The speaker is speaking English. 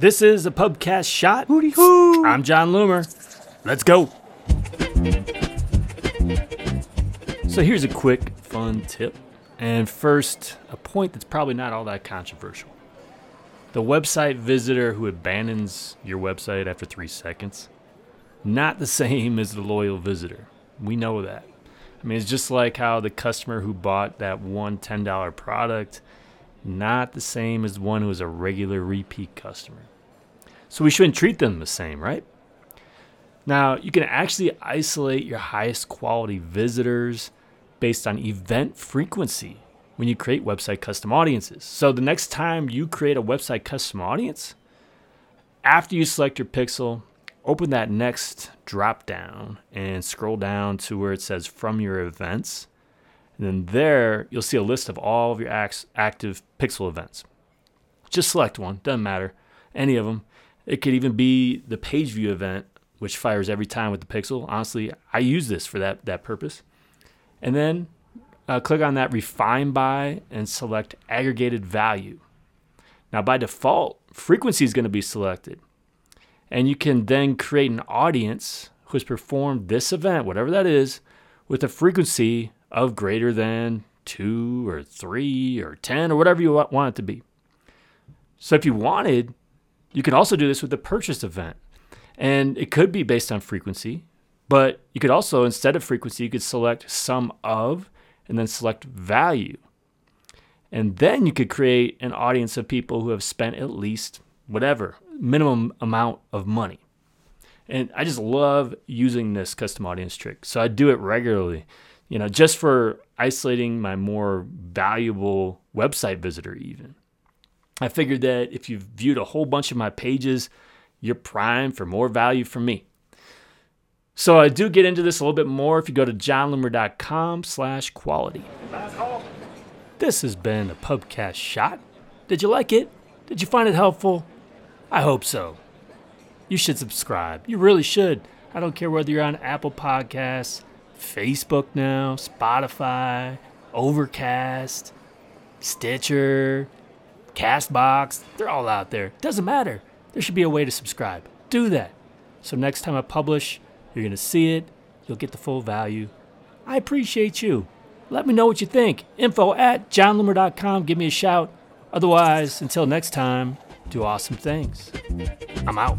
This is a Pubcast shot. Hooty hoo! I'm Jon Loomer. Let's go. So here's a quick, fun tip. And first, a point that's probably not all that controversial. The website visitor who abandons your website after three seconds, not the same as the loyal visitor. We know that. I mean, it's just like how the customer who bought that one $10 product, not the same as one who is a regular repeat customer. So we shouldn't treat them the same, right? Now, you can actually isolate your highest quality visitors based on event frequency when you create website custom audiences. So the next time you create a website custom audience, after you select your pixel, open that next drop down and scroll down to where it says from your events. And then there, you'll see a list of all of your active pixel events. Just select one, doesn't matter, any of them. It could even be the page view event, which fires every time with the pixel. Honestly, I use this for that, that purpose. And then uh, click on that refine by and select aggregated value. Now, by default, frequency is going to be selected. And you can then create an audience who has performed this event, whatever that is, with a frequency of greater than two or three or 10 or whatever you want it to be. So if you wanted, you can also do this with the purchase event. And it could be based on frequency, but you could also, instead of frequency, you could select sum of and then select value. And then you could create an audience of people who have spent at least whatever minimum amount of money. And I just love using this custom audience trick. So I do it regularly, you know, just for isolating my more valuable website visitor, even. I figured that if you've viewed a whole bunch of my pages, you're primed for more value from me. So I do get into this a little bit more if you go to jonloomer.com slash quality. This has been a Pubcast shot. Did you like it? Did you find it helpful? I hope so. You should subscribe. You really should. I don't care whether you're on Apple Podcasts, Facebook now, Spotify, Overcast, Stitcher, Castbox. They're all out there. Doesn't matter. There should be a way to subscribe. Do that. So next time I publish, you're going to see it. You'll get the full value. I appreciate you. Let me know what you think. Info at jonloomer.com. Give me a shout. Otherwise, until next time, do awesome things. I'm out.